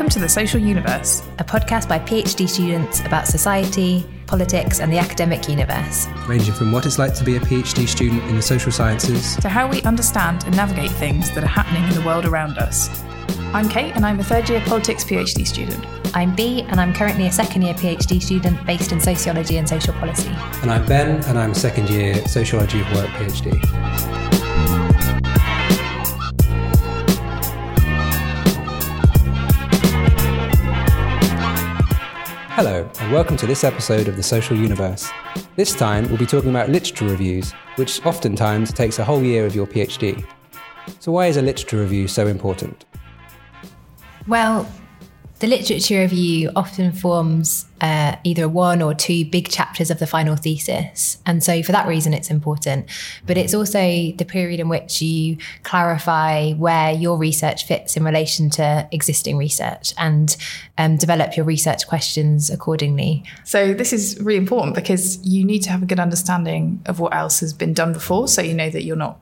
Welcome to The Social Universe, a podcast by PhD students about society, politics, and the academic universe. Ranging from what it's like to be a PhD student in the social sciences to how we understand and navigate things that are happening in the world around us. I'm Kate, and I'm a third year politics PhD student. I'm Bea, and I'm currently a second year PhD student based in sociology and social policy. And I'm Ben, and I'm a second year sociology of work PhD. Hello, and welcome to this episode of The Social Universe. This time, we'll be talking about literature reviews, which oftentimes takes a whole year of your PhD. So, why is a literature review so important? Well, the literature review often forms uh, either one or two big chapters of the final thesis. And so, for that reason, it's important. But it's also the period in which you clarify where your research fits in relation to existing research and um, develop your research questions accordingly. So, this is really important because you need to have a good understanding of what else has been done before. So, you know that you're not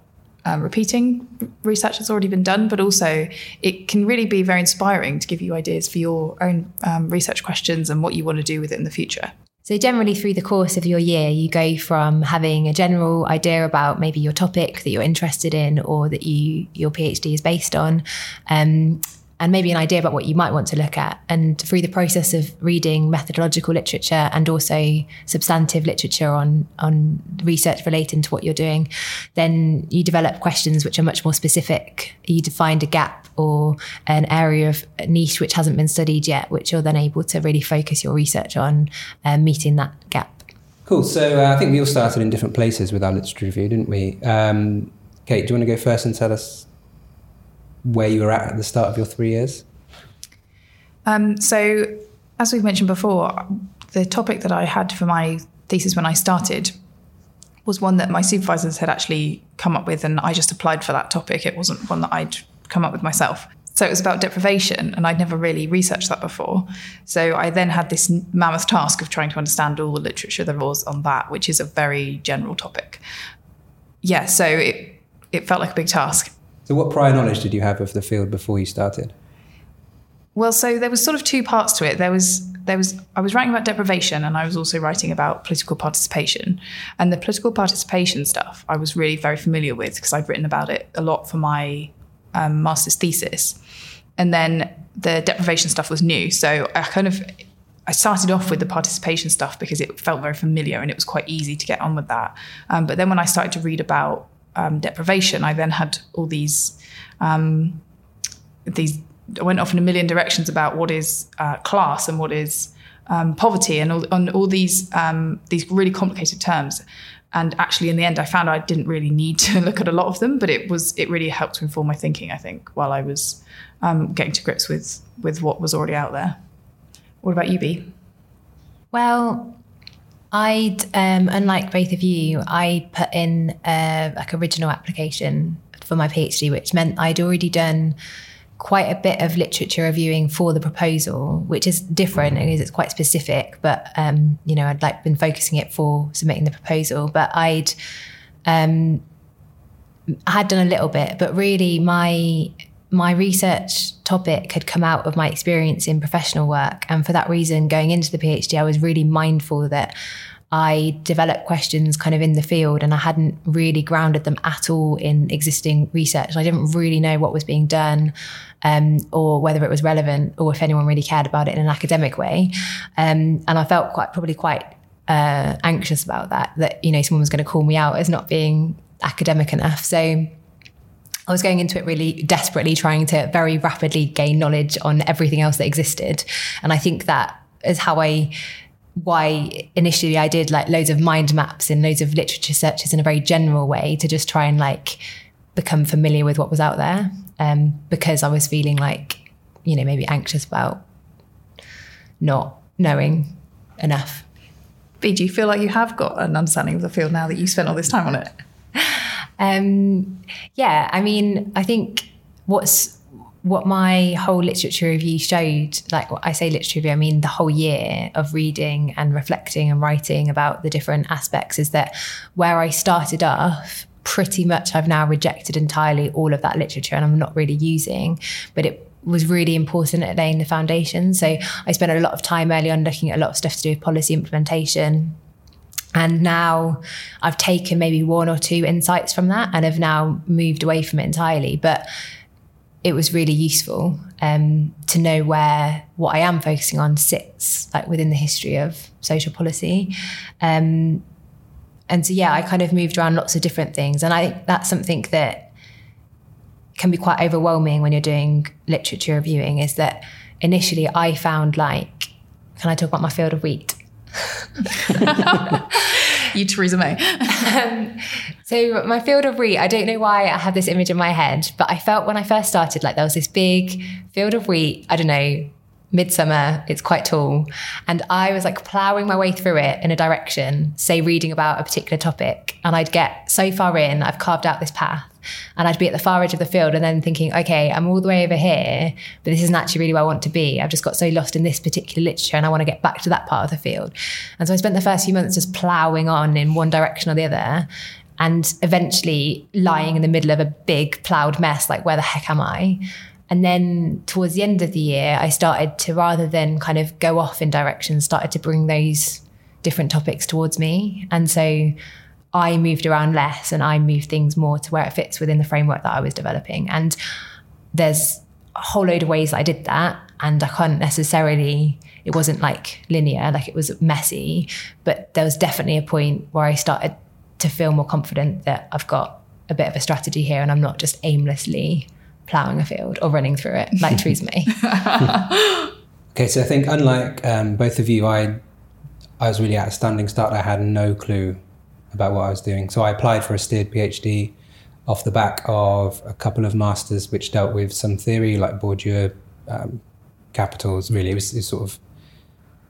um, repeating research that's already been done, but also it can really be very inspiring to give you ideas for your own um, research questions and what you want to do with it in the future. So, generally, through the course of your year, you go from having a general idea about maybe your topic that you're interested in or that you your PhD is based on, um, and maybe an idea about what you might want to look at. And through the process of reading methodological literature and also substantive literature on, on research relating to what you're doing, then you develop questions which are much more specific. You find a gap or an area of niche which hasn't been studied yet, which you're then able to really focus your research on uh, meeting that gap. Cool. So uh, I think we all started in different places with our literature review, didn't we? Um, Kate, do you want to go first and tell us where you were at at the start of your three years? Um, so, as we've mentioned before, the topic that I had for my thesis when I started was one that my supervisors had actually come up with, and I just applied for that topic. It wasn't one that I'd come up with myself. So it was about deprivation, and I'd never really researched that before. So I then had this mammoth task of trying to understand all the literature there was on that, which is a very general topic. Yeah, so it it felt like a big task. So, what prior knowledge did you have of the field before you started? Well, so there was sort of two parts to it. There was there was I was writing about deprivation, and I was also writing about political participation. And the political participation stuff I was really very familiar with because I'd written about it a lot for my um, master's thesis. And then the deprivation stuff was new, so I kind of I started off with the participation stuff because it felt very familiar and it was quite easy to get on with that. Um, but then when I started to read about um, deprivation, I then had all these um, these. I went off in a million directions about what is uh, class and what is um, poverty and all, on all these um, these really complicated terms. And actually, in the end, I found I didn't really need to look at a lot of them, but it was it really helped to inform my thinking. I think while I was um, getting to grips with with what was already out there. What about you, Bea? Well, I'd, um, unlike both of you, I put in a like original application for my PhD, which meant I'd already done quite a bit of literature reviewing for the proposal, which is different because it's quite specific. But um, you know, I'd like been focusing it for submitting the proposal, but I'd um, I had done a little bit, but really my my research topic had come out of my experience in professional work. And for that reason, going into the PhD, I was really mindful that I developed questions kind of in the field and I hadn't really grounded them at all in existing research. I didn't really know what was being done um, or whether it was relevant or if anyone really cared about it in an academic way. Um, and I felt quite, probably quite uh, anxious about that, that, you know, someone was going to call me out as not being academic enough. So I was going into it really desperately trying to very rapidly gain knowledge on everything else that existed. And I think that is how I why initially I did like loads of mind maps and loads of literature searches in a very general way to just try and like become familiar with what was out there. Um, because I was feeling like, you know, maybe anxious about not knowing enough. Bea, do you feel like you have got an understanding of the field now that you spent all this time on it? Um, yeah, I mean, I think what's what my whole literature review showed, like I say literature review, I mean the whole year of reading and reflecting and writing about the different aspects is that where I started off, pretty much I've now rejected entirely all of that literature and I'm not really using, but it was really important at laying the foundation. So I spent a lot of time early on looking at a lot of stuff to do with policy implementation. And now I've taken maybe one or two insights from that and have now moved away from it entirely. But it was really useful um, to know where what I am focusing on sits, like within the history of social policy. Um, and so, yeah, I kind of moved around lots of different things, and I think that's something that can be quite overwhelming when you're doing literature reviewing. Is that initially I found like, can I talk about my field of wheat? You, Theresa May. um, so my field of wheat, I don't know why I have this image in my head, but I felt when I first started like there was this big field of wheat. I don't know, midsummer, it's quite tall, and I was like ploughing my way through it in a direction, say reading about a particular topic, and I'd get so far in, I've carved out this path and I'd be at the far edge of the field and then thinking, okay, I'm all the way over here, but this isn't actually really where I want to be. I've just got so lost in this particular literature and I want to get back to that part of the field. And so I spent the first few months just ploughing on in one direction or the other and eventually lying in the middle of a big ploughed mess, like, where the heck am I? And then towards the end of the year, I started to rather than kind of go off in directions, started to bring those different topics towards me. And so I moved around less and I moved things more to where it fits within the framework that I was developing. And there's a whole load of ways that I did that. And I can't necessarily, it wasn't like linear, like it was messy, but there was definitely a point where I started to feel more confident that I've got a bit of a strategy here and I'm not just aimlessly ploughing a field or running through it like Theresa May. okay, so I think unlike um, both of you, I I was really at a standing start. I had no clue about what I was doing. So I applied for a steered PhD off the back of a couple of masters which dealt with some theory like Bourdieu um, capitals. Really, it was, it was, sort of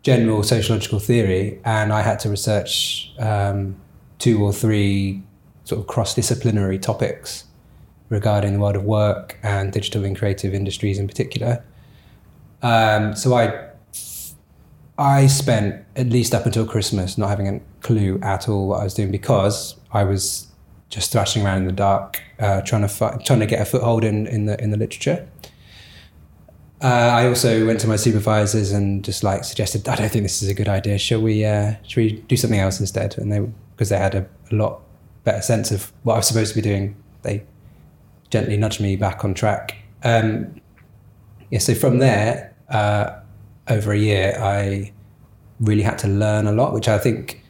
general sociological theory, and I had to research um, two or three sort of cross-disciplinary topics regarding the world of work and digital and creative industries in particular. Um, so I I spent at least up until Christmas not having a clue at all what I was doing because I was just thrashing around in the dark, uh, trying to fi- trying to get a foothold in, in the in the literature. Uh, I also went to my supervisors and just like suggested, I don't think this is a good idea. Shall we? Uh, should we do something else instead? And they because they had a, a lot better sense of what I was supposed to be doing, they gently nudged me back on track. Um, yeah, so from there, uh, over a year, I really had to learn a lot, which I think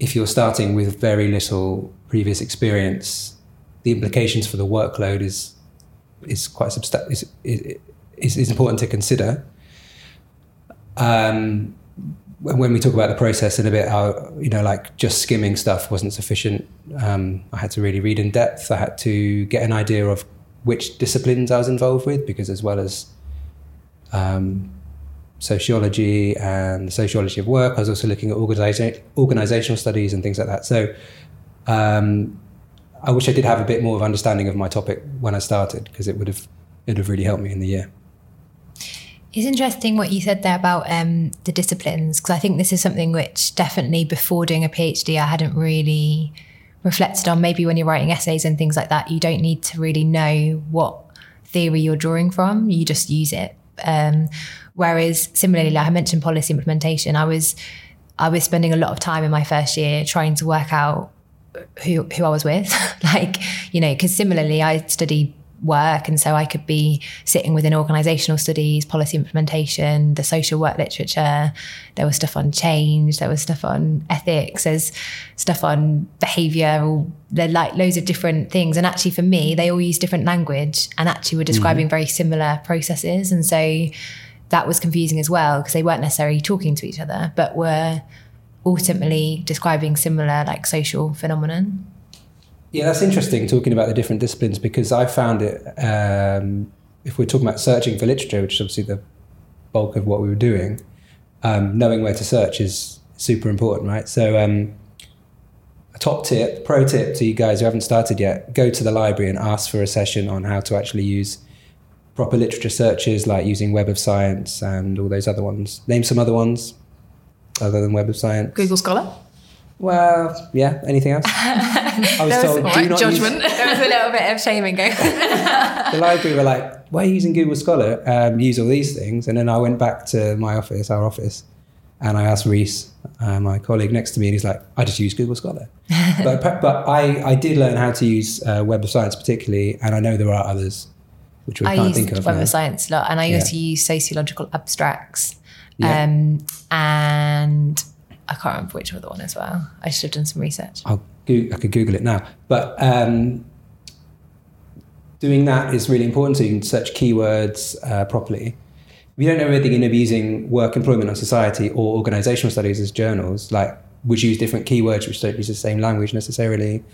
if you're starting with very little previous experience, the implications for the workload is is quite substantial. Is, is, is important to consider. Um, when we talk about the process in a bit, how you know, like just skimming stuff wasn't sufficient. Um, I had to really read in depth. I had to get an idea of which disciplines I was involved with, because as well as um, sociology and sociology of work. I was also looking at organiza- organizational studies and things like that. So um, I wish I did have a bit more of understanding of my topic when I started because it would have it would have really helped me in the year. It's interesting what you said there about um, the disciplines because I think this is something which definitely before doing a PhD I hadn't really reflected on. Maybe when you're writing essays and things like that, you don't need to really know what theory you're drawing from; you just use it. Um, Whereas similarly, like I mentioned policy implementation, I was I was spending a lot of time in my first year trying to work out who who I was with. like, you know, because similarly I studied work and so I could be sitting within organizational studies, policy implementation, the social work literature. There was stuff on change, there was stuff on ethics, there's stuff on behavior, they're like loads of different things. And actually for me, they all use different language and actually were describing mm-hmm. very similar processes. And so that was confusing as well because they weren't necessarily talking to each other, but were ultimately describing similar like social phenomenon. Yeah, that's interesting talking about the different disciplines because I found it. Um, if we're talking about searching for literature, which is obviously the bulk of what we were doing, um, knowing where to search is super important, right? So, um, a top tip, pro tip to you guys who haven't started yet: go to the library and ask for a session on how to actually use proper literature searches like using Web of Science and all those other ones. Name some other ones other than Web of Science. Google Scholar. Well, yeah. Anything else? I was There was told, do right, not judgment. use. there was a little bit of shaming going. The library were like, "Why are you using Google Scholar? Um, use all these things." And then I went back to my office, our office, and I asked Reese, uh, my colleague next to me, and he's like, "I just use Google Scholar." but but I I did learn how to use uh, Web of Science particularly, and I know there are others which we I can't use think of. Now. of Science a lot, and I Yeah. used to use sociological abstracts. Yeah. Um, and I can't remember which other one as well. I should have done some research. I'll go- I could Google it now. But um, doing that is really important so you can search keywords uh, properly. If you don't know everything, you're going to be using work, employment, or society or organizational studies as journals, like which use different keywords, which don't use the same language necessarily,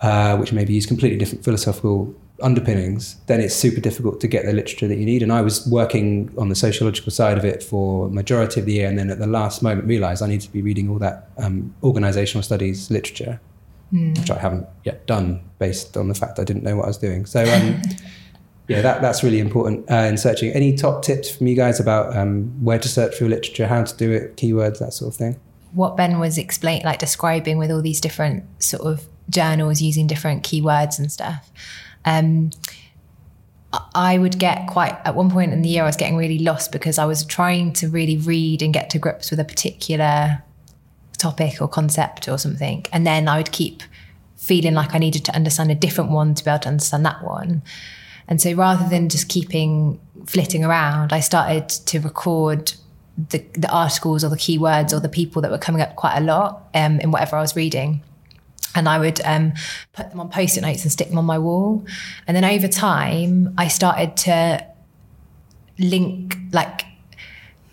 uh, which maybe use completely different philosophical underpinnings, then it's super difficult to get the literature that you need. And I was working on the sociological side of it for majority of the year, and then at the last moment realised I need to be reading all that um, organisational studies literature, which I haven't yet done, based on the fact I didn't know what I was doing. So. Um, Yeah, that, that's really important uh, in searching. Any top tips from you guys about um, where to search for your literature, how to do it, keywords, that sort of thing? What Ben was explaining, like describing with all these different sort of journals using different keywords and stuff. Um, I- would get quite at one point in the year I was getting really lost because I was trying to really read and get to grips with a particular topic or concept or something, and then I would keep feeling like I needed to understand a different one to be able to understand that one. And so rather than just keeping flitting around, I started to record the, the articles or the keywords or the people that were coming up quite a lot um, in whatever I was reading. And I would um, put them on post it notes and stick them on my wall. And then over time, I started to link like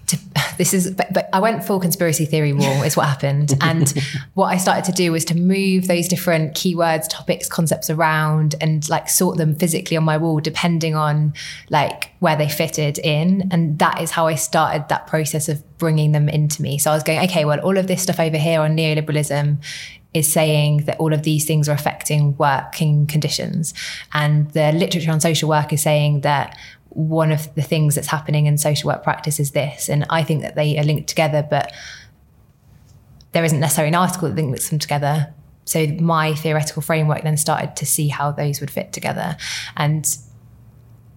to this is but, but I went full conspiracy theory wall is what happened. And what I started to do was to move those different keywords topics concepts around and like sort them physically on my wall depending on like where they fitted in. And that is how I started that process of bringing them into me. So I was going okay well all of this stuff over here on neoliberalism is saying that all of these things are affecting working conditions. And the literature on social work is saying that one of the things that's happening in social work practice is this. And I think that they are linked together, but there isn't necessarily an article that links them together. So my theoretical framework then started to see how those would fit together. And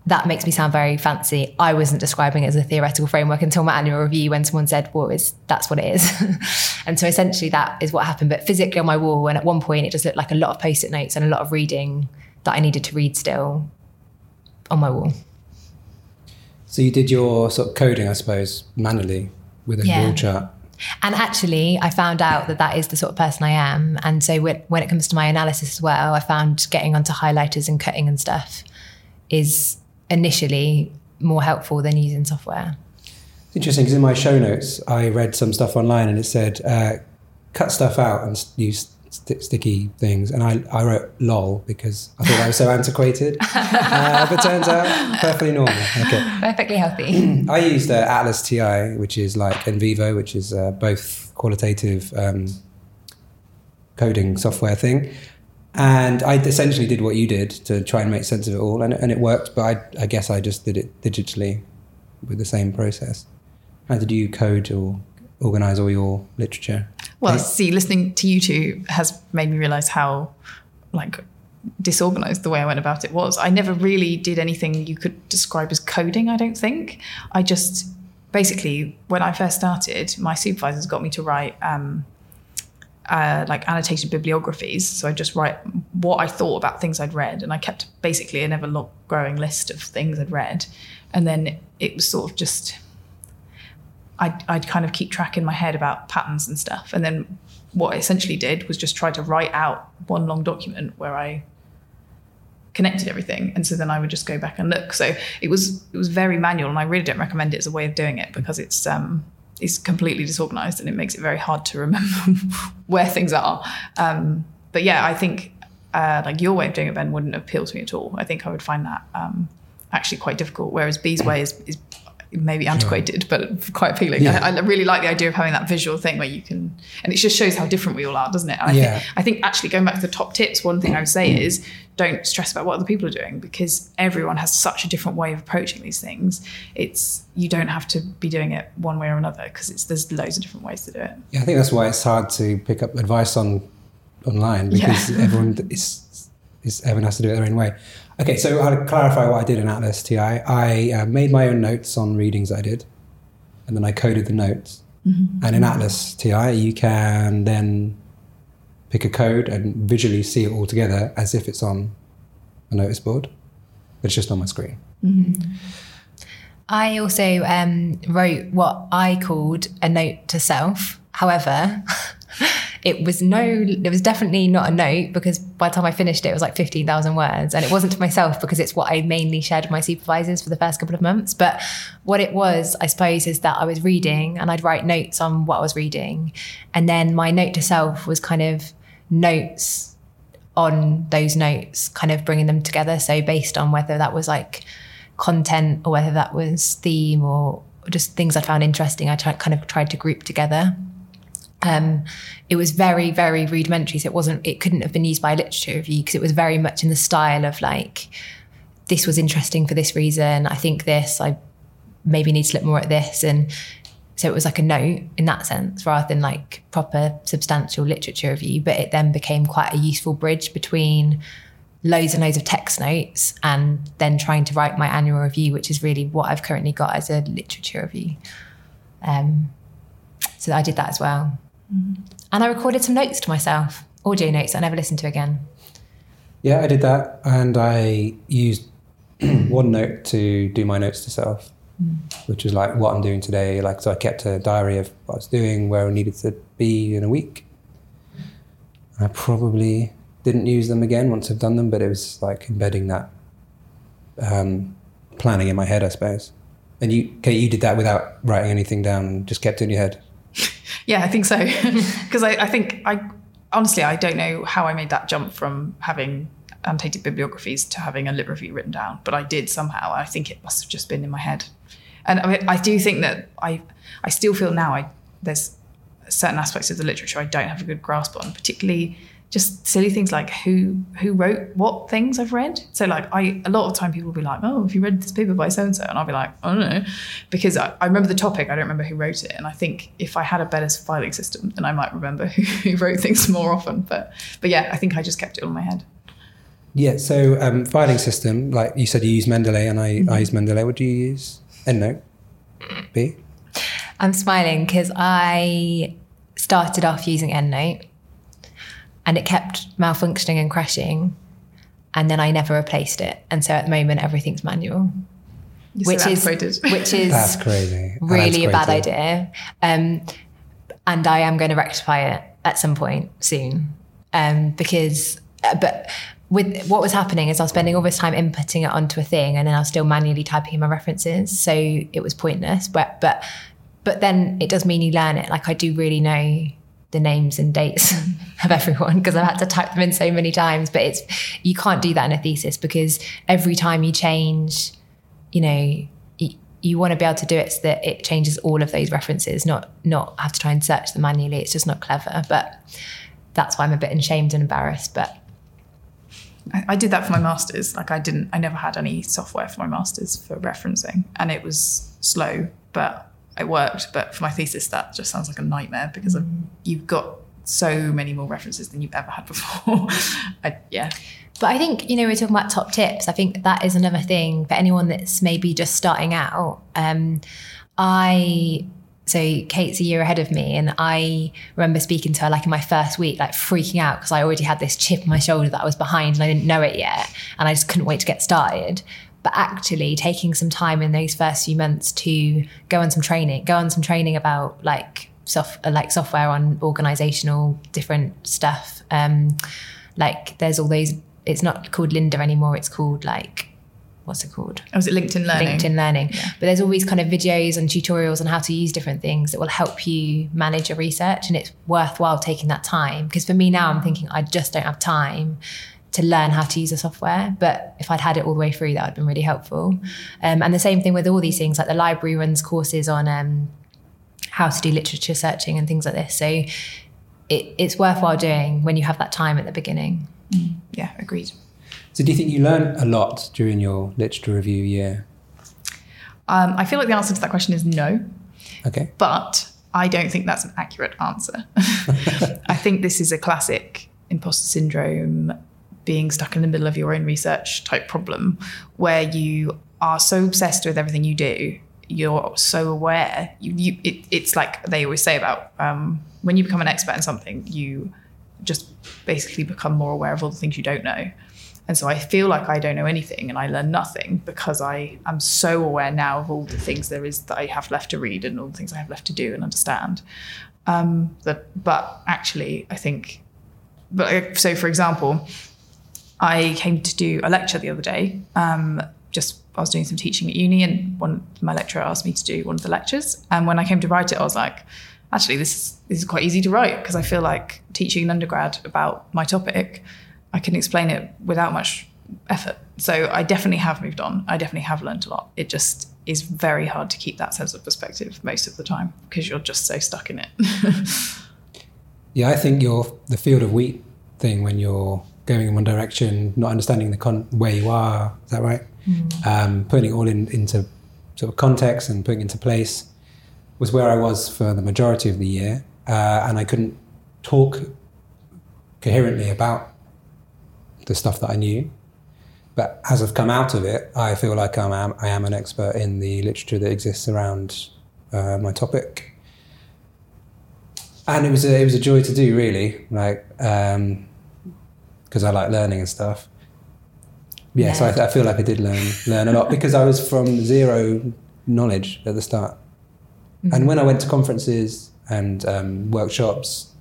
that makes me sound very fancy. I wasn't describing it as a theoretical framework until my annual review when someone said, well, it's, that's what it is. and so essentially that is what happened. But physically on my wall, and at one point it just looked like a lot of post-it notes and a lot of reading that I needed to read still on my wall. So you did your sort of coding, I suppose, manually with a Yeah. wall chart. And actually, I found out that that is the sort of person I am. And so when, when it comes to my analysis as well, I found getting onto highlighters and cutting and stuff is initially more helpful than using software. It's interesting because in my show notes, I read some stuff online and it said uh, cut stuff out and use st- sticky things. And I, I wrote lol because I thought that was so antiquated. uh, but turns out perfectly normal. Okay. Perfectly healthy. I used uh, Atlas TI, which is like NVivo, which is uh, both qualitative um, coding software thing. And I essentially did what you did to try and make sense of it all, and, and it worked. But I, I guess I just did it digitally with the same process. How did you code or organize all your literature? Well, see, listening to you two has made me realize how like disorganized the way I went about it was. I never really did anything you could describe as coding, I don't think. I just basically, when I first started, my supervisors got me to write um, uh, like annotated bibliographies. So I just write what I thought about things I'd read, and I kept basically an ever growing list of things I'd read, and then it was sort of just I'd, I'd kind of keep track in my head about patterns and stuff. And then what I essentially did was just try to write out one long document where I connected everything. And so then I would just go back and look. So it was it was very manual, and I really don't recommend it as a way of doing it because it's um it's completely disorganized and it makes it very hard to remember where things are. Um, but yeah, I think uh, like your way of doing it, Ben, wouldn't appeal to me at all. I think I would find that um, actually quite difficult. Whereas Bea's way is, is maybe antiquated, but quite appealing. Yeah. I, I really like the idea of having that visual thing where you can and it just shows how different we all are, doesn't it? And I Yeah. think I think actually going back to the top tips, one thing I would say is don't stress about what other people are doing because everyone has such a different way of approaching these things. It's you don't have to be doing it one way or another because it's there's loads of different ways to do it. Yeah, I think that's why it's hard to pick up advice on online because Yeah. everyone is, is everyone has to do it their own way. Okay, so I'll clarify what I did in Atlas TI. I uh, made my own notes on readings I did, and then I coded the notes. And in Atlas TI, you can then pick a code and visually see it all together as if it's on a notice board, but it's just on my screen. I also um, wrote what I called a note to self. However, it was no, it was definitely not a note because by the time I finished it, it was like 15,000 words. And it wasn't to myself because it's what I mainly shared with my supervisors for the first couple of months. But what it was, I suppose, is that I was reading and I'd write notes on what I was reading. And then my note to self was kind of notes on those notes, kind of bringing them together. So based on whether that was like content or whether that was theme or just things I found interesting, I kind of tried to group together. Um, it was very, very rudimentary. So it wasn't, it couldn't have been used by a literature review because it was very much in the style of like, this was interesting for this reason. I think this, I maybe need to look more at this. And so it was like a note in that sense rather than like proper substantial literature review. But it then became quite a useful bridge between loads and loads of text notes and then trying to write my annual review, which is really what I've currently got as a literature review. Um, so I did that as well. And I recorded some notes to myself, audio notes I never listened to again. Yeah, I did that, and I used OneNote to do my notes to self, which was like what I'm doing today. Like, so I kept a diary of what I was doing, where I needed to be in a week. I probably didn't use them again once I've done them, but it was like embedding that um, planning in my head, I suppose. And you, Kate, you did that without writing anything down, just kept it in your head. Yeah, I think so. Because I, I think I honestly I don't know how I made that jump from having annotated bibliographies to having a lit review written down, but I did somehow. I think it must have just been in my head. And I, mean, I do think that I I still feel now I there's certain aspects of the literature I don't have a good grasp on, particularly just silly things like who who wrote what things I've read. So like I a lot of time people will be like, oh, have you read this paper by so and so? And I'll be like, I don't know, because I, I remember the topic, I don't remember who wrote it. And I think if I had a better filing system, then I might remember who, who wrote things more often. But but yeah, I think I just kept it on my head. Yeah. So um, filing system, like you said, you use Mendeley, and I, I use Mendeley. What do you use? EndNote. Bea. I'm smiling because I started off using EndNote and it kept malfunctioning and crashing. And then I never replaced it. And so at the moment, everything's manual, You're which so is, which is That's crazy. really a bad idea. Um, and I am going to rectify it at some point soon. Um, because, uh, but with what was happening is I was spending all this time inputting it onto a thing and then I was still manually typing in my references. So it was pointless. But, but, but then it does mean you learn it. Like I do really know the names and dates of everyone because I've had to type them in so many times. But it's, you can't do that in a thesis because every time you change, you know, you, you want to be able to do it so that it changes all of those references, not not have to try and search them manually. It's just not clever. But that's why I'm a bit ashamed and embarrassed. But I, I did that for my masters. Like I didn't, I never had any software for my masters for referencing, and it was slow, but it worked. But for my thesis, that just sounds like a nightmare because of, you've got so many more references than you've ever had before. I, yeah, but I think you know we're talking about top tips. I think that is another thing for anyone that's maybe just starting out. Um, I so Kate's a year ahead of me, and I remember speaking to her like in my first week, like freaking out because I already had this chip on my shoulder that I was behind and I didn't know it yet, and I just couldn't wait to get started. But actually, taking some time in those first few months to go on some training, go on some training about like soft, like software on organizational different stuff. Um, like there's all those. It's not called Lynda anymore. It's called like what's it called? Oh, was it LinkedIn Learning? LinkedIn Learning. Yeah. But there's all these kind of videos and tutorials on how to use different things that will help you manage your research. And it's worthwhile taking that time. Because for me now, I'm thinking I just don't have time to learn how to use the software. But if I'd had it all the way through, that would have been really helpful. Um, and the same thing with all these things, like the library runs courses on um, how to do literature searching and things like this. So it, it's worthwhile doing when you have that time at the beginning. Yeah, agreed. So do you think you learned a lot during your literature review year? Um, I feel like the answer to that question is no, Okay. but I don't think that's an accurate answer. I think this is a classic imposter syndrome, being stuck in the middle of your own research type problem, where you are so obsessed with everything you do, you're so aware. You, you it, it's like they always say about um, when you become an expert in something, you just basically become more aware of all the things you don't know. And so I feel like I don't know anything and I learn nothing because I am so aware now of all the things there is that I have left to read and all the things I have left to do and understand. Um, that, but actually, I think, but so for example, I came to do a lecture the other day. Um, just I was doing some teaching at uni, and one my lecturer asked me to do one of the lectures. And when I came to write it, I was like, actually, this is this is quite easy to write because I feel like teaching an undergrad about my topic, I can explain it without much effort. So I definitely have moved on. I definitely have learned a lot. It just is very hard to keep that sense of perspective most of the time because you're just so stuck in it. Yeah, I think your the field of wheat thing when you're going in one direction, not understanding the con- where you are. Is that right? Um, putting it all in, into sort of context and putting it into place was where I was for the majority of the year, uh, and I couldn't talk coherently about the stuff that I knew. But as I've come out of it, I feel like I'm, am, I am an expert in the literature that exists around uh, my topic and it was a, it was a joy to do really like because I like learning and stuff. Yeah, so I, I feel like I did learn learn a lot because I was from zero knowledge at the start. And when I went to conferences and um, workshops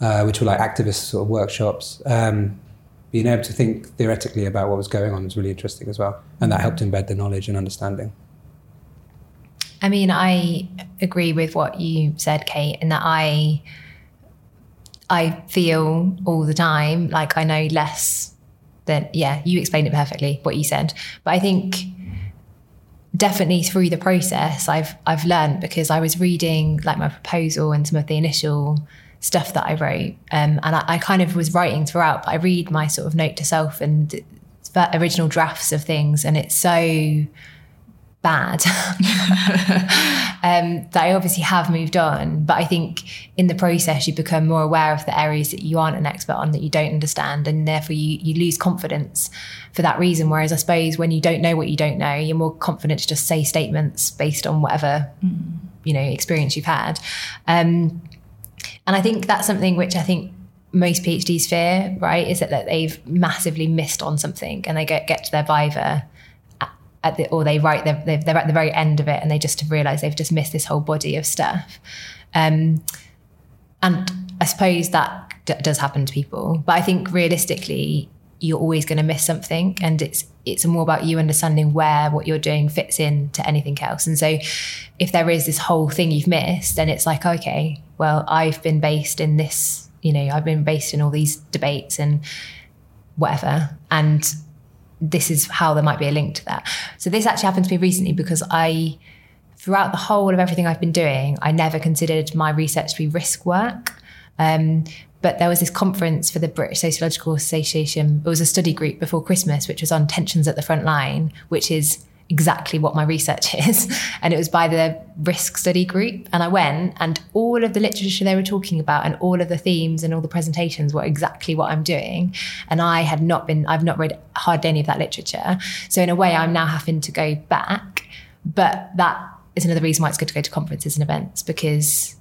uh, which were like activist sort of workshops um, being able to think theoretically about what was going on was really interesting as well and that helped embed the knowledge and understanding. I mean, I agree with what you said, Kate, in that I I feel all the time like I know less than yeah, you explained it perfectly what you said. But I think definitely through the process I've I've learned because I was reading like my proposal and some of the initial stuff that I wrote. Um, and I, I kind of was writing throughout, but I read my sort of note to self and original drafts of things and it's so bad um, that I obviously have moved on. But I think in the process, you become more aware of the areas that you aren't an expert on, that you don't understand, and therefore you, you lose confidence for that reason. Whereas I suppose when you don't know what you don't know, you're more confident to just say statements based on whatever you know experience you've had. Um, and I think that's something which I think most PhDs fear, right? Is that, that they've massively missed on something and they get, get to their Viva at the, or they write, they're, they're at the very end of it and they just realize they've just missed this whole body of stuff. Um, and I suppose that d- does happen to people, but I think realistically, you're always going to miss something and it's it's more about you understanding where what you're doing fits in to anything else and so if there is this whole thing you've missed then it's like okay well i've been based in this you know i've been based in all these debates and whatever and this is how there might be a link to that so this actually happened to me recently because i throughout the whole of everything i've been doing i never considered my research to be risk work um, but there was this conference for the British Sociological Association. It was a study group before Christmas, which was on tensions at the front line, which is exactly what my research is. And it was by the risk study group. And I went, and all of the literature they were talking about, and all of the themes and all the presentations were exactly what I'm doing. And I had not been, I've not read hardly any of that literature. So in a way, I'm now having to go back. But that is another reason why it's good to go to conferences and events because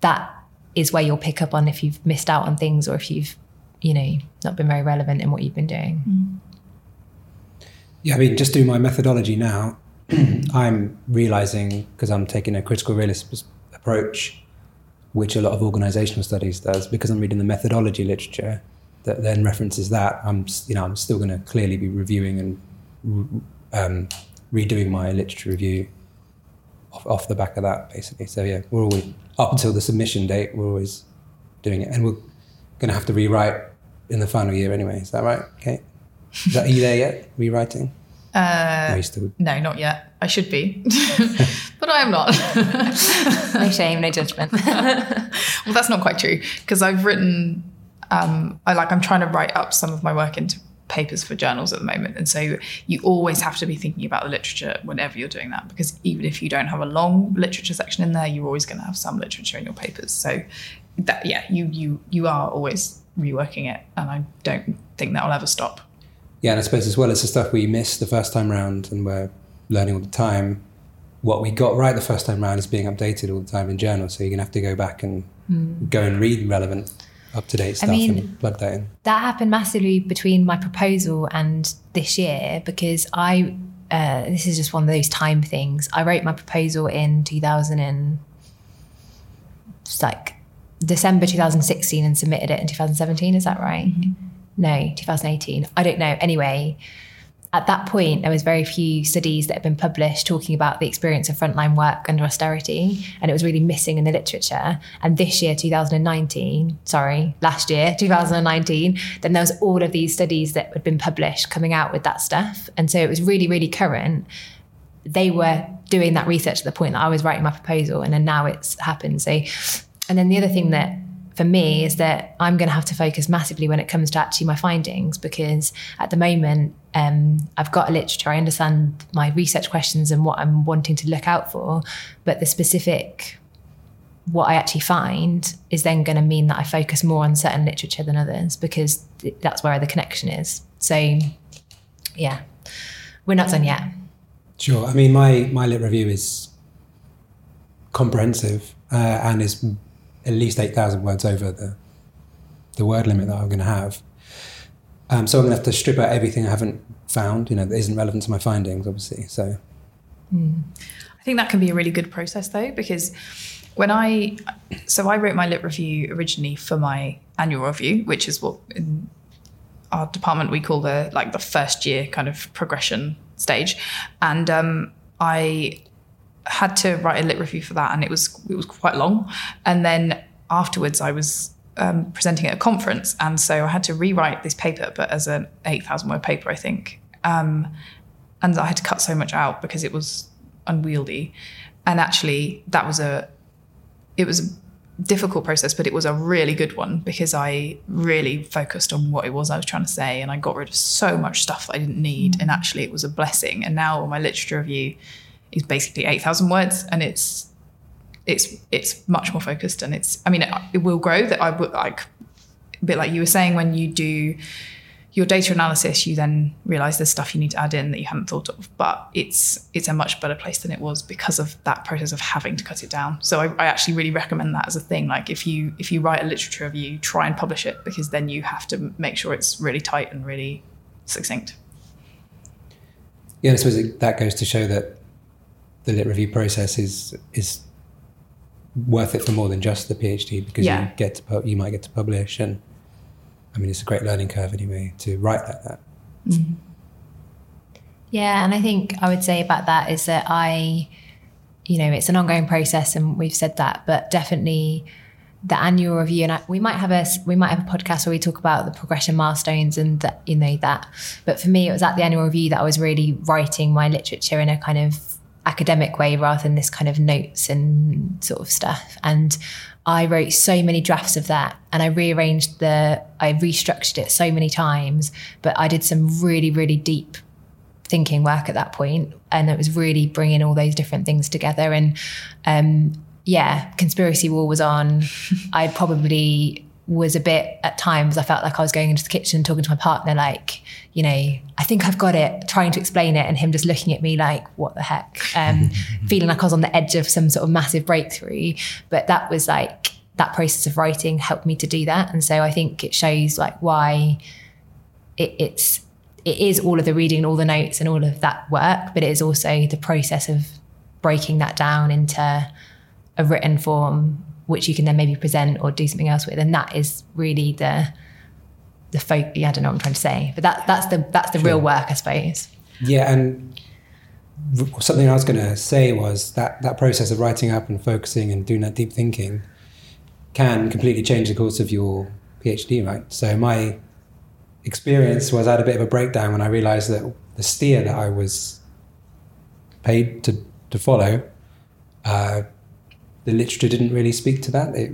that is where you'll pick up on if you've missed out on things or if you've, you know, not been very relevant in what you've been doing. Mm. Yeah, I mean, just doing my methodology now, I'm realizing because I'm taking a critical realist approach, which a lot of organizational studies does, because I'm reading the methodology literature that then references that. I'm, you know, I'm still going to clearly be reviewing and um, redoing my literature review off, off the back of that, basically. So yeah, we're always up until the submission date, we're always doing it, and we're going to have to rewrite in the final year anyway. Is that right? Okay. Is that, are you there yet? Rewriting? Uh, Are you still? No, not yet. I should be, but I am not. no shame, no judgment. well, that's not quite true because I've written. Um, I like. I'm trying to write up some of my work into papers for journals at the moment, and so you always have to be thinking about the literature whenever you're doing that because even if you don't have a long literature section in there, you're always going to have some literature in your papers. So that yeah, you you you are always reworking it, and I don't think that will ever stop. Yeah, and I suppose as well as the stuff we missed the first time round, and we're learning all the time. What we got right the first time round is being updated all the time in journals, so you're gonna have to go back and mm. go and read relevant up to date stuff I mean, and plug that in. That happened massively between my proposal and this year because I uh, this is just one of those time things. I wrote my proposal in 2000 and it's like December 2016 and submitted it in 2017. Is that right? Mm-hmm. No, 2018. I don't know. Anyway, at that point, there was very few studies that had been published talking about the experience of frontline work under austerity, and it was really missing in the literature. And this year, 2019, sorry, last year, 2019, then there was all of these studies that had been published coming out with that stuff, and so it was really, really current. They were doing that research at the point that I was writing my proposal, and then now it's happened. So and then the other thing that for me is that I'm going to have to focus massively when it comes to actually my findings because at the moment um, I've got a literature, I understand my research questions and what I'm wanting to look out for, but the specific what I actually find is then going to mean that I focus more on certain literature than others because that's where the connection is. So, yeah, we're not done yet. Sure. I mean, my my lit review is comprehensive uh, and is at least 8,000 words over the, the word limit that I'm going to have. Um, so I'm going to have to strip out everything I haven't found, you know, that isn't relevant to my findings, obviously. So mm. I think that can be a really good process though, because when I, so I wrote my lit review originally for my annual review, which is what in our department we call the like the first year kind of progression stage, and um, I had to write a lit review for that, and it was it was quite long. And then afterwards, I was um, presenting at a conference, and so I had to rewrite this paper, but as an eight thousand word paper, I think. Um, and I had to cut so much out because it was unwieldy. And actually, that was a it was a difficult process, but it was a really good one because I really focused on what it was I was trying to say, and I got rid of so much stuff that I didn't need. And actually, it was a blessing. And now on my literature review is basically 8,000 words and it's it's it's much more focused and it's I mean it, it will grow that I would like a bit like you were saying when you do your data analysis you then realize there's stuff you need to add in that you hadn't thought of but it's it's a much better place than it was because of that process of having to cut it down. So I, I actually really recommend that as a thing like if you if you write a literature review try and publish it because then you have to make sure it's really tight and really succinct. Yeah I suppose that goes to show that the lit review process is is worth it for more than just the PhD because yeah. you get to you might get to publish and I mean it's a great learning curve anyway to write like that. Mm-hmm. Yeah, and I think I would say about that is that I, you know, it's an ongoing process, and we've said that, but definitely the annual review, and I, we might have a we might have a podcast where we talk about the progression milestones and that you know that. But for me, it was at the annual review that I was really writing my literature in a kind of academic way rather than this kind of notes and sort of stuff. And I wrote so many drafts of that and I rearranged the, I restructured it so many times, but I did some really, really deep thinking work at that point and it was really bringing all those different things together and um, yeah conspiracy war was on i'd probably was a bit at times I felt like I was going into the kitchen and talking to my partner like you know I think I've got it trying to explain it and him just looking at me like what the heck? Um, feeling like I was on the edge of some sort of massive breakthrough. But that was like that process of writing helped me to do that. And so I think it shows like why it, it's it is all of the reading all the notes and all of that work but it is also the process of breaking that down into a written form which you can then maybe present or do something else with. And that is really the the folk. Yeah, I don't know what I'm trying to say, but that that's the that's the sure. real work, I suppose. Yeah, and something I was going to say was that that process of writing up and focusing and doing that deep thinking can completely change the course of your PhD, right? So my experience was I had a bit of a breakdown when I realized that the steer that I was paid to to follow, uh, the literature didn't really speak to that. It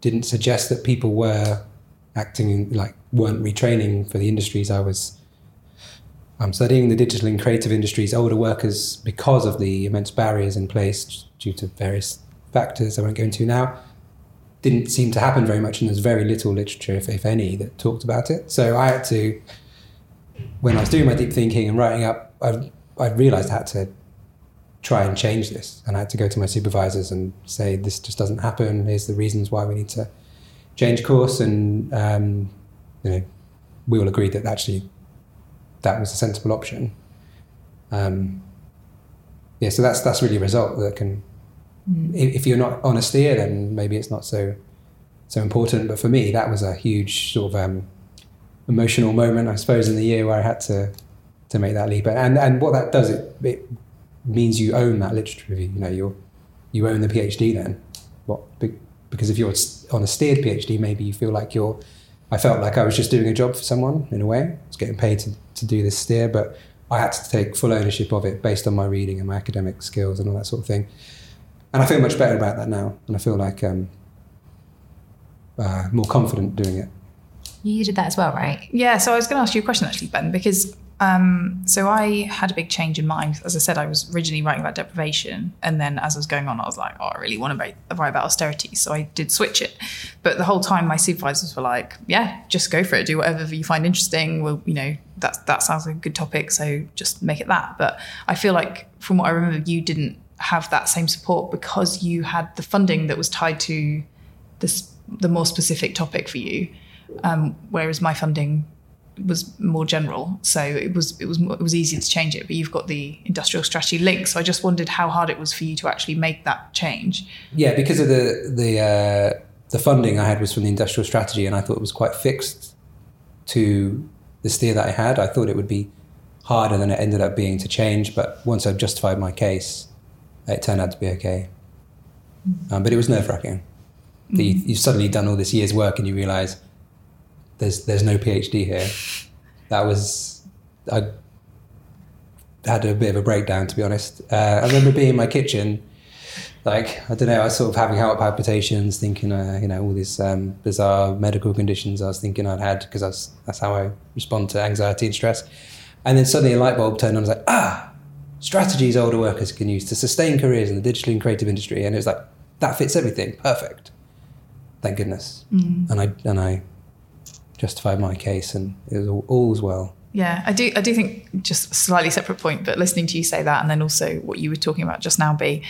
didn't suggest that people were acting in, like weren't retraining for the industries I was. I'm studying the digital and creative industries, older workers, because of the immense barriers in place due to various factors I won't go into now, didn't seem to happen very much, and there's very little literature, if, if any, that talked about it. So I had to, when I was doing my deep thinking and writing up, I, I realized I had to try and change this. And I had to go to my supervisors and say, this just doesn't happen. Here's the reasons why we need to change course. And, um, you know, we all agreed that actually that was a sensible option. Um, yeah, so that's that's really a result that can. Mm. If you're not on a steer, then maybe it's not so so important. But for me, that was a huge sort of um, emotional moment, I suppose, in the year where I had to to make that leap. And and what that does, it, it means you own that literature review. You know, you you own the PhD then. What because if you're on a steered PhD, maybe you feel like you're. I felt like I was just doing a job for someone in a way. I was getting paid to, to do this steer, but I had to take full ownership of it based on my reading and my academic skills and all that sort of thing. And I feel much better about that now, and I feel like um, uh, more confident doing it. You did that as well, right? Yeah. So I was going to ask you a question actually, Ben, because um, so I had a big change in mind. As I said, I was originally writing about deprivation, and then as I was going on, I was like, "Oh, I really want to write, about austerity." So I did switch it. But the whole time, my supervisors were like, "Yeah, just go for it. Do whatever you find interesting. Well, you know, that that sounds like a good topic. So just make it that." But I feel like, from what I remember, you didn't have that same support because you had the funding that was tied to this the more specific topic for you, um, whereas my funding was more general, so it was it was it was easier to change it. But you've got the industrial strategy link, so I just wondered how hard it was for you to actually make that change. Yeah, because of the the uh, the funding I had was from the industrial strategy, and I thought it was quite fixed to the steer that I had. I thought it would be harder than it ended up being to change, but once I justified my case, it turned out to be okay. Um, but it was nerve wracking. Mm-hmm. You, you've suddenly done all this year's work, and you realise there's there's no PhD here. That was I had a bit of a breakdown to be honest. Uh, I remember being in my kitchen, like I don't know, I was sort of having heart palpitations, thinking uh, you know all these um, bizarre medical conditions I was thinking I'd had because that's that's how I respond to anxiety and stress. And then suddenly a light bulb turned on. I was like, ah, strategies older workers can use to sustain careers in the digital and creative industry, and it was like that fits everything, perfect. Thank goodness. Mm. And I and I justified my case, and it was all, all's well. Yeah, I do. I do think just slightly separate point, but listening to you say that, and then also what you were talking about just now, Bea,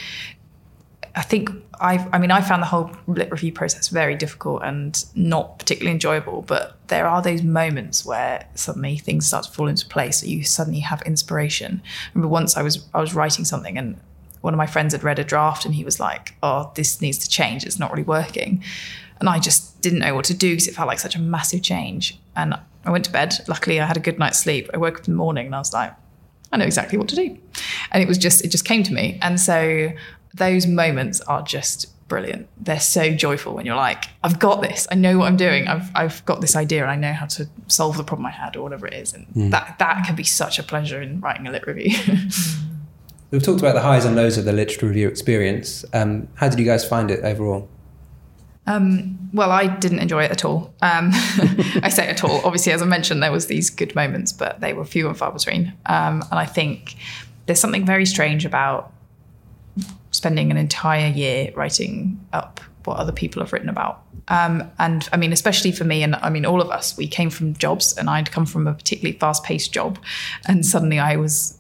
I think I. I mean, I found the whole lit review process very difficult and not particularly enjoyable. But there are those moments where suddenly things start to fall into place. So you suddenly have inspiration. I remember once I was I was writing something and one of my friends had read a draft and he was like, "Oh, this needs to change. It's not really working." And I just didn't know what to do because it felt like such a massive change. And I went to bed. Luckily, I had a good night's sleep. I woke up in the morning and I was like, I know exactly what to do. And it was just, it just came to me. And so those moments are just brilliant. They're so joyful when you're like, I've got this. I know what I'm doing. I've, I've got this idea and I know how to solve the problem I had or whatever it is. And mm. that, that can be such a pleasure in writing a lit review. We've talked about the highs and lows of the literature review experience. Um, how did you guys find it overall? Um, well, I didn't enjoy it at all. Um, I say at all. Obviously, as I mentioned, there was these good moments, but they were few and far between. Um, and I think there's something very strange about spending an entire year writing up what other people have written about. Um, and I mean, especially for me, and I mean, all of us, we came from jobs, and I'd come from a particularly fast-paced job, and suddenly I was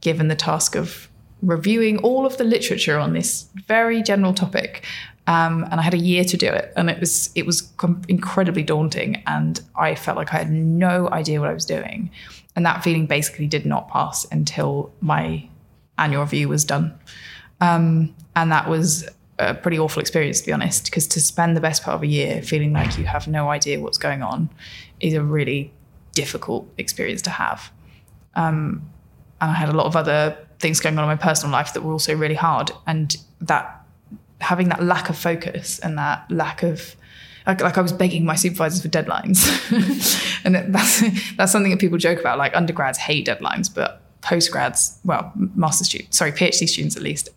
given the task of reviewing all of the literature on this very general topic um, and I had a year to do it, and it was it was com- incredibly daunting, and I felt like I had no idea what I was doing, and that feeling basically did not pass until my annual review was done, um, and that was a pretty awful experience to be honest, because to spend the best part of a year feeling like you have no idea what's going on is a really difficult experience to have, um, and I had a lot of other things going on in my personal life that were also really hard, and that having that lack of focus and that lack of like, like I was begging my supervisors for deadlines, and that's that's something that people joke about. Like undergrads hate deadlines, but postgrads, well, master students, sorry, PhD students at least,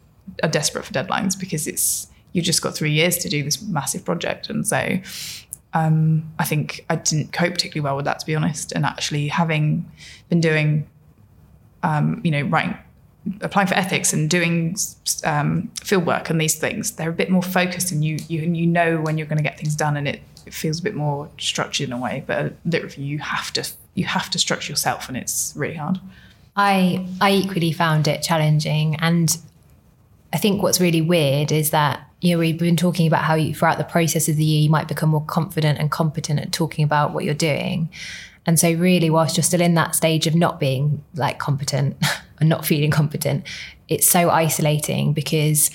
are desperate for deadlines because it's you just got three years to do this massive project, and so um, I think I didn't cope particularly well with that, to be honest. And actually, having been doing, um, you know, writing, applying for ethics and doing um, field work and these things, they're a bit more focused, and you you you know when you're going to get things done, and it, it feels a bit more structured in a way. But a lit review, you have to you have to structure yourself, and it's really hard. I I equally found it challenging, and I think what's really weird is that you know we've been talking about how you, throughout the process of the year you might become more confident and competent at talking about what you're doing, and so really whilst you're still in that stage of not being like competent and not feeling competent, it's so isolating because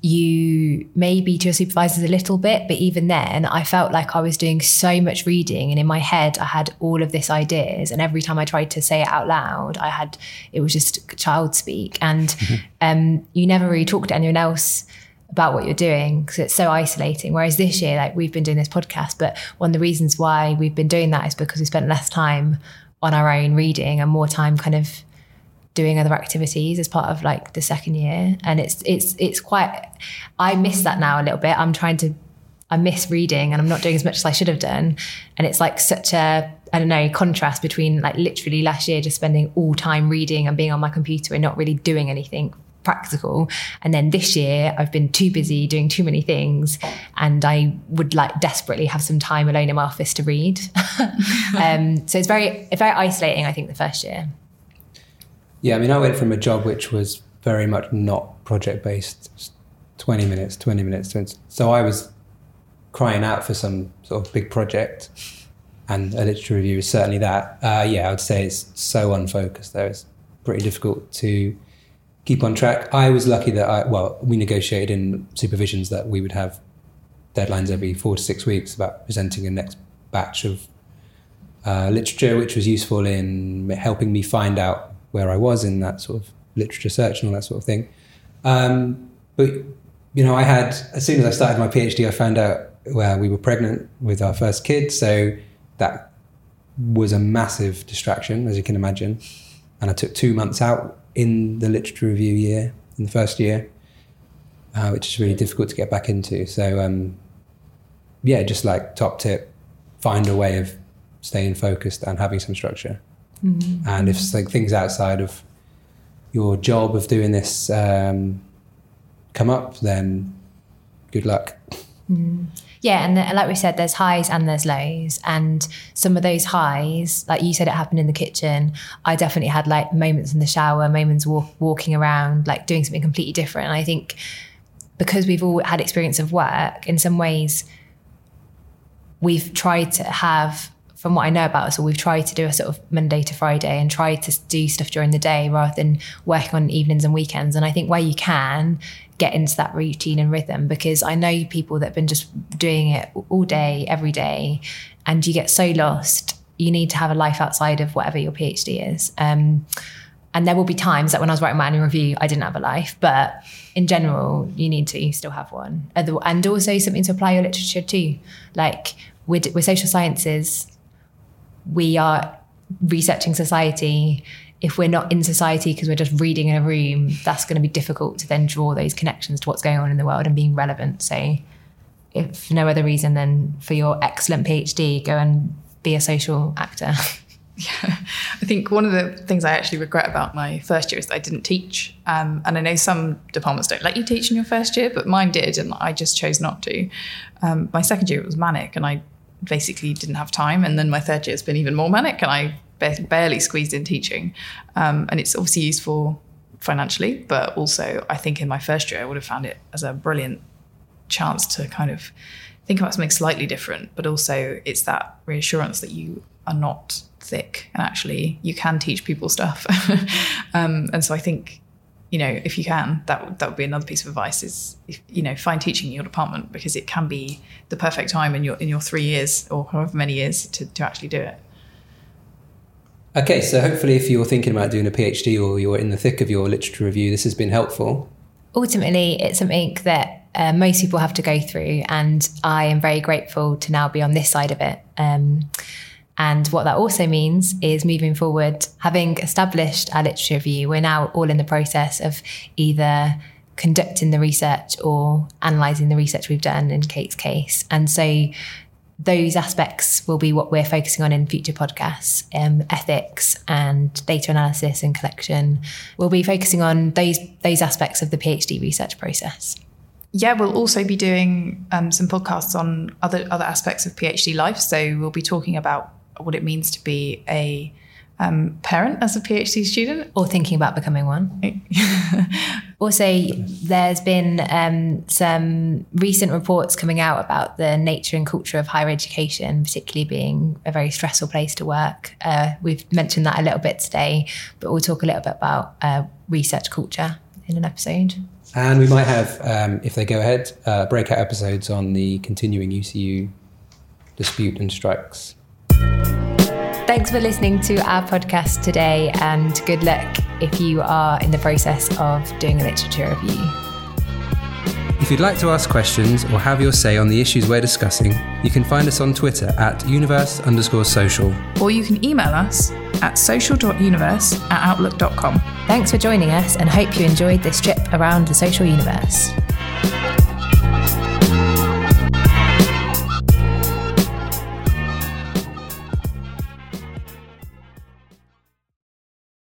you maybe to your supervisors a little bit, but even then, I felt like I was doing so much reading, and in my head, I had all of this ideas, and every time I tried to say it out loud, I had it was just child speak, and mm-hmm. um, you never really talk to anyone else about what you're doing because it's so isolating. Whereas this year, like we've been doing this podcast, but one of the reasons why we've been doing that is because we spent less time on our own reading and more time kind of doing other activities as part of like the second year. And it's it's it's quite i miss that now a little bit. I'm trying to i miss reading and i'm not doing as much as i should have done. And it's like such a i don't know contrast between like literally last year just spending all time reading and being on my computer and not really doing anything practical and then this year i've been too busy doing too many things and i would like desperately have some time alone in my office to read um, so it's very very isolating i think the first year yeah, I mean, I went from a job which was very much not project based, 20 minutes, 20 minutes. 20, so I was crying out for some sort of big project, and a literature review is certainly that. Uh, yeah, I would say it's so unfocused, though. It's pretty difficult to keep on track. I was lucky that I, well, we negotiated in supervisions that we would have deadlines every four to six weeks about presenting a next batch of uh, literature, which was useful in helping me find out where I was in that sort of literature search and all that sort of thing. Um, but you know, I had as soon as I started my PhD, I found out where we were pregnant with our first kid, so that was a massive distraction, as you can imagine. And I took two months out in the literature review year, in the first year, uh, which is really difficult to get back into. So, um, yeah, just like top tip, find a way of staying focused and having some structure. Mm-hmm. And if like things outside of your job of doing this um, come up, then good luck. Mm. Yeah, and the, like we said, there's highs and there's lows, and some of those highs, like you said, it happened in the kitchen. I definitely had like moments in the shower, moments walk, walking around, like doing something completely different. And I think because we've all had experience of work, in some ways, we've tried to have from what I know about us, or we've tried to do a sort of Monday to Friday and try to do stuff during the day rather than working on evenings and weekends. And I think where you can get into that routine and rhythm, because I know people that have been just doing it all day, every day, and you get so lost. You need to have a life outside of whatever your PhD is. Um, and there will be times that when I was writing my annual review, I didn't have a life, but in general, you need to still have one. And also something to apply your literature to. Like with, with social sciences, we are researching society if we're not in society because we're just reading in a room that's going to be difficult to then draw those connections to what's going on in the world and being relevant. So if no other reason than for your excellent phd go and be a social actor. Yeah i think one of the things i actually regret about my first year is that i didn't teach. Um, and i know some departments don't let you teach in your first year but mine did and i just chose not to. Um, my second year it was manic and i basically didn't have time. And then my third year has been even more manic, and I barely squeezed in teaching. Um, and it's obviously useful financially, but also I think in my first year I would have found it as a brilliant chance to kind of think about something slightly different. But also it's that reassurance that you are not thick and actually you can teach people stuff. um, and so I think you know, if you can, that that would be another piece of advice: is if, you know, find teaching in your department because it can be the perfect time in your in your three years or however many years to to actually do it. Okay, so hopefully, if you're thinking about doing a PhD or you're in the thick of your literature review, this has been helpful. Ultimately, it's something that uh, most people have to go through. And I am very grateful to now be on this side of it. Um, and what that also means is moving forward, having established our literature review, we're now all in the process of either conducting the research or analysing the research we've done in Kate's case. And so those aspects will be what we're focusing on in future podcasts. Um, ethics and data analysis and collection. We'll be focusing on those those aspects of the phd research process. Yeah, we'll also be doing um, some podcasts on other other aspects of PhD life. So we'll be talking about what it means to be a um, parent as a PhD student. or thinking about becoming one Also, there's been um, some recent reports coming out about the nature and culture of higher education, particularly being a very stressful place to work. Uh, we've mentioned that a little bit today, but we'll talk a little bit about uh, research culture in an episode. And we might have, um, if they go ahead, uh, breakout episodes on the continuing UCU dispute and strikes. Thanks for listening to our podcast today, and good luck if you are in the process of doing a literature review. If you'd like to ask questions or have your say on the issues we're discussing, you can find us on Twitter at universe underscore social. Or you can email us at social.universe at outlook.com. Thanks for joining us, and hope you enjoyed this trip around the social universe.